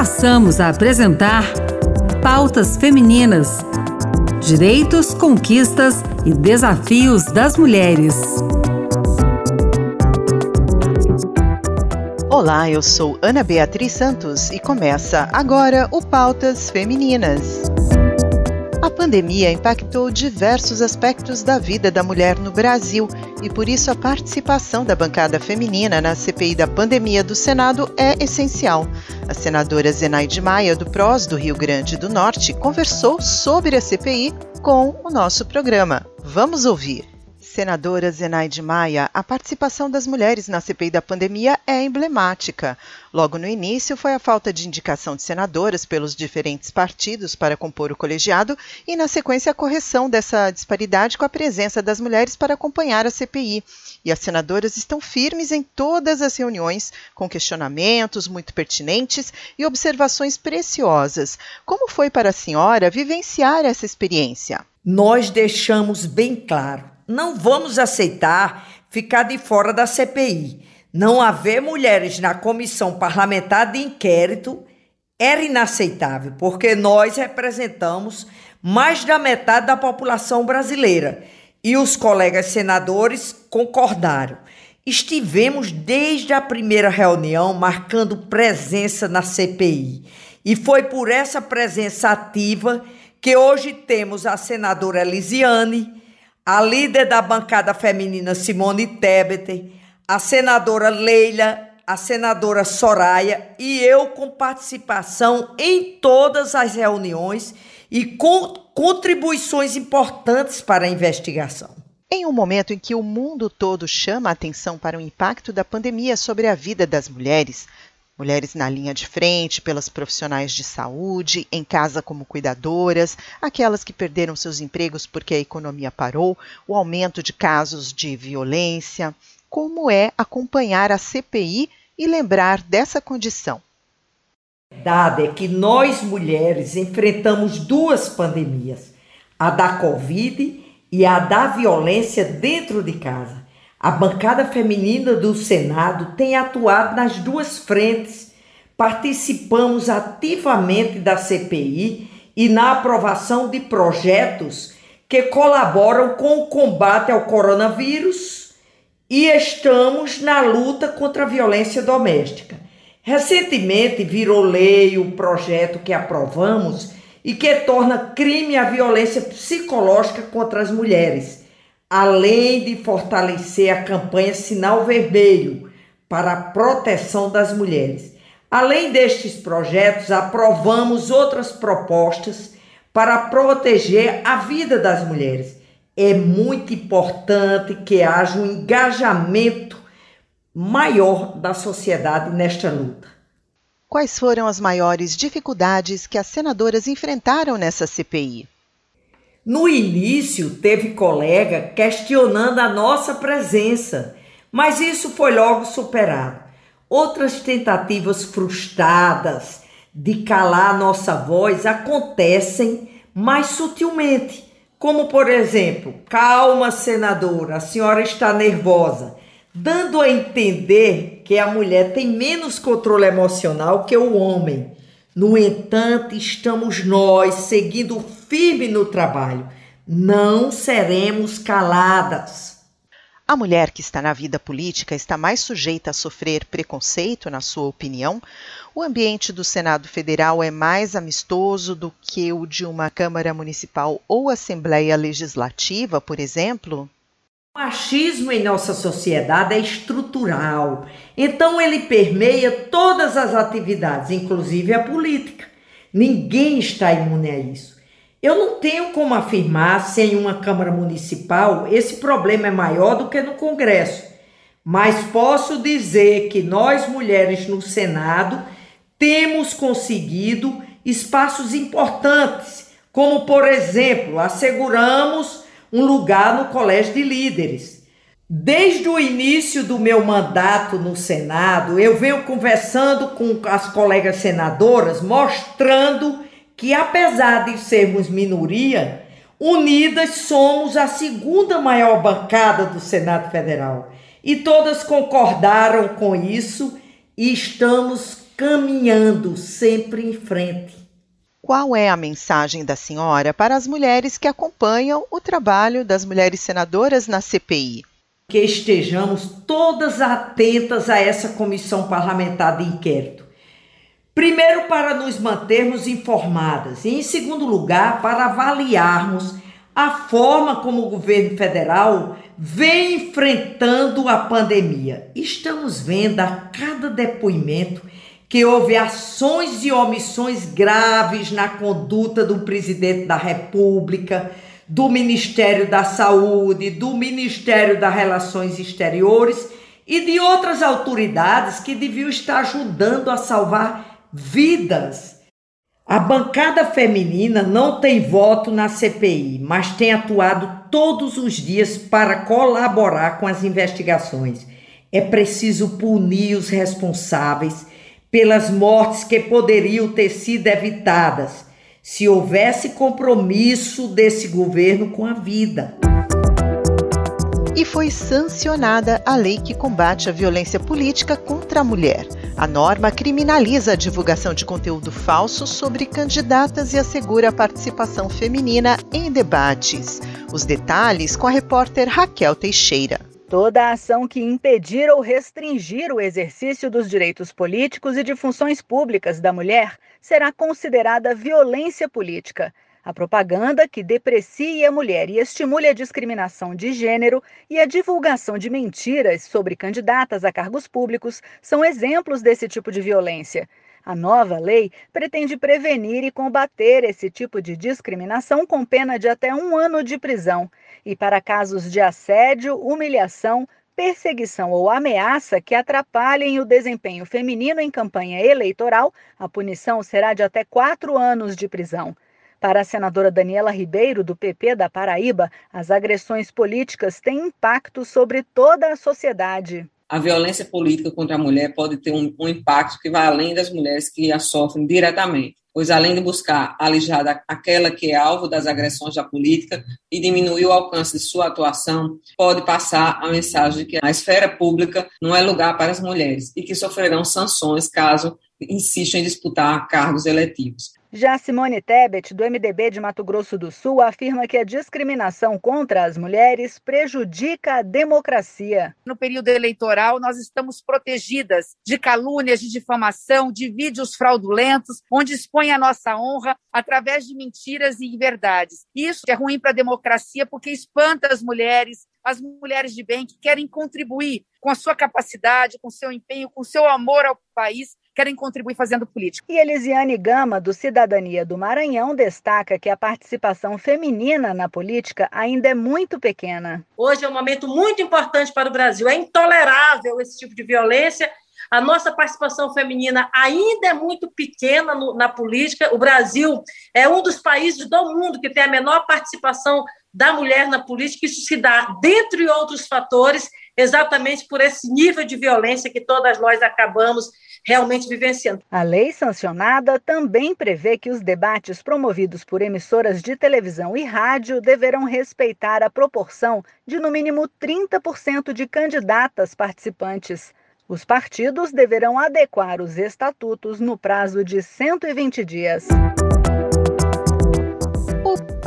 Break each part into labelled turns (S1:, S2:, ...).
S1: passamos a apresentar Pautas Femininas: Direitos, Conquistas e Desafios das Mulheres.
S2: Olá, eu sou Ana Beatriz Santos e começa agora o Pautas Femininas. A pandemia impactou diversos aspectos da vida da mulher no Brasil e por isso a participação da bancada feminina na CPI da pandemia do Senado é essencial. A senadora Zenaide Maia, do PROS do Rio Grande do Norte, conversou sobre a CPI com o nosso programa. Vamos ouvir. Senadora Zenaide Maia, a participação das mulheres na CPI da pandemia é emblemática. Logo no início foi a falta de indicação de senadoras pelos diferentes partidos para compor o colegiado e, na sequência, a correção dessa disparidade com a presença das mulheres para acompanhar a CPI. E as senadoras estão firmes em todas as reuniões, com questionamentos muito pertinentes e observações preciosas. Como foi para a senhora vivenciar essa experiência?
S3: Nós deixamos bem claro não vamos aceitar ficar de fora da CPI. Não haver mulheres na comissão parlamentar de inquérito era inaceitável, porque nós representamos mais da metade da população brasileira e os colegas senadores concordaram. Estivemos desde a primeira reunião marcando presença na CPI e foi por essa presença ativa que hoje temos a senadora Elisiane a líder da bancada feminina Simone Tebet, a senadora Leila, a senadora Soraya e eu com participação em todas as reuniões e com contribuições importantes para a investigação.
S2: Em um momento em que o mundo todo chama a atenção para o impacto da pandemia sobre a vida das mulheres, mulheres na linha de frente, pelas profissionais de saúde, em casa como cuidadoras, aquelas que perderam seus empregos porque a economia parou, o aumento de casos de violência. Como é acompanhar a CPI e lembrar dessa condição?
S3: Dada é que nós mulheres enfrentamos duas pandemias, a da Covid e a da violência dentro de casa. A bancada feminina do Senado tem atuado nas duas frentes. Participamos ativamente da CPI e na aprovação de projetos que colaboram com o combate ao coronavírus e estamos na luta contra a violência doméstica. Recentemente virou lei o projeto que aprovamos e que torna crime a violência psicológica contra as mulheres além de fortalecer a campanha Sinal Vermelho para a proteção das mulheres. Além destes projetos, aprovamos outras propostas para proteger a vida das mulheres. É muito importante que haja um engajamento maior da sociedade nesta luta.
S2: Quais foram as maiores dificuldades que as senadoras enfrentaram nessa CPI?
S3: No início, teve colega questionando a nossa presença, mas isso foi logo superado. Outras tentativas frustradas de calar nossa voz acontecem mais sutilmente, como por exemplo, calma, senadora, a senhora está nervosa, dando a entender que a mulher tem menos controle emocional que o homem. No entanto, estamos nós seguindo firme no trabalho. Não seremos caladas.
S2: A mulher que está na vida política está mais sujeita a sofrer preconceito, na sua opinião? O ambiente do Senado Federal é mais amistoso do que o de uma Câmara Municipal ou Assembleia Legislativa, por exemplo?
S3: O machismo em nossa sociedade é estrutural, então ele permeia todas as atividades, inclusive a política. Ninguém está imune a isso. Eu não tenho como afirmar se em uma Câmara Municipal esse problema é maior do que no Congresso, mas posso dizer que nós mulheres no Senado temos conseguido espaços importantes, como por exemplo, asseguramos um lugar no Colégio de Líderes. Desde o início do meu mandato no Senado, eu venho conversando com as colegas senadoras, mostrando que, apesar de sermos minoria, unidas somos a segunda maior bancada do Senado Federal. E todas concordaram com isso e estamos caminhando sempre em frente.
S2: Qual é a mensagem da senhora para as mulheres que acompanham o trabalho das mulheres senadoras na CPI?
S3: Que estejamos todas atentas a essa comissão parlamentar de inquérito. Primeiro, para nos mantermos informadas, e em segundo lugar, para avaliarmos a forma como o governo federal vem enfrentando a pandemia. Estamos vendo a cada depoimento que houve ações e omissões graves na conduta do presidente da República, do Ministério da Saúde, do Ministério das Relações Exteriores e de outras autoridades que deviam estar ajudando a salvar vidas. A bancada feminina não tem voto na CPI, mas tem atuado todos os dias para colaborar com as investigações. É preciso punir os responsáveis pelas mortes que poderiam ter sido evitadas se houvesse compromisso desse governo com a vida.
S2: E foi sancionada a lei que combate a violência política contra a mulher. A norma criminaliza a divulgação de conteúdo falso sobre candidatas e assegura a participação feminina em debates. Os detalhes com a repórter Raquel Teixeira.
S4: Toda ação que impedir ou restringir o exercício dos direitos políticos e de funções públicas da mulher será considerada violência política. A propaganda que deprecie a mulher e estimule a discriminação de gênero e a divulgação de mentiras sobre candidatas a cargos públicos são exemplos desse tipo de violência. A nova lei pretende prevenir e combater esse tipo de discriminação com pena de até um ano de prisão. E para casos de assédio, humilhação, perseguição ou ameaça que atrapalhem o desempenho feminino em campanha eleitoral, a punição será de até quatro anos de prisão. Para a senadora Daniela Ribeiro, do PP da Paraíba, as agressões políticas têm impacto sobre toda a sociedade
S5: a violência política contra a mulher pode ter um, um, impacto que vai além das mulheres que a sofrem diretamente, pois além de buscar alijar aquela que é alvo das agressões da política e diminuir o alcance de sua atuação, pode passar a mensagem de que a esfera pública não é lugar para as mulheres e que sofrerão sanções caso insistam em disputar cargos eletivos.
S4: Já Simone Tebet, do MDB de Mato Grosso do Sul, afirma que a discriminação contra as mulheres prejudica a democracia.
S6: No período eleitoral, nós estamos protegidas de calúnias, de difamação, de vídeos fraudulentos, onde expõe a nossa honra através de mentiras e inverdades. Isso é ruim para a democracia porque espanta as mulheres, as mulheres de bem que querem contribuir com a sua capacidade, com seu empenho, com seu amor ao país querem contribuir fazendo política.
S4: E Elisiane Gama, do Cidadania do Maranhão, destaca que a participação feminina na política ainda é muito pequena.
S7: Hoje é um momento muito importante para o Brasil. É intolerável esse tipo de violência. A nossa participação feminina ainda é muito pequena no, na política. O Brasil é um dos países do mundo que tem a menor participação da mulher na política. Isso se dá, dentre outros fatores, exatamente por esse nível de violência que todas nós acabamos realmente vivenciando.
S4: A lei sancionada também prevê que os debates promovidos por emissoras de televisão e rádio deverão respeitar a proporção de no mínimo 30% de candidatas participantes. Os partidos deverão adequar os estatutos no prazo de 120 dias.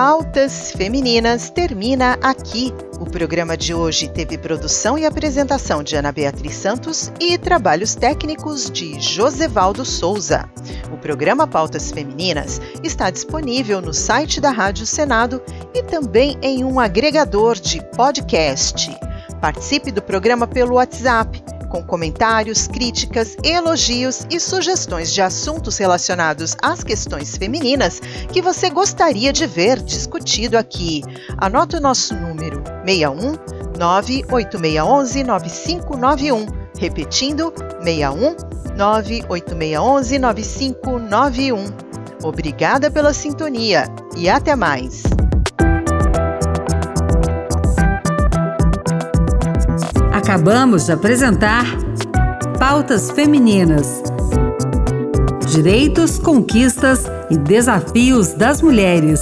S2: Pautas Femininas termina aqui. O programa de hoje teve produção e apresentação de Ana Beatriz Santos e trabalhos técnicos de Josevaldo Souza. O programa Pautas Femininas está disponível no site da Rádio Senado e também em um agregador de podcast. Participe do programa pelo WhatsApp com comentários, críticas, elogios e sugestões de assuntos relacionados às questões femininas que você gostaria de ver discutido aqui. Anote o nosso número 61 98611 9591. Repetindo, 61 98611 9591. Obrigada pela sintonia e até mais!
S1: Acabamos de apresentar Pautas Femininas. Direitos, conquistas e desafios das mulheres.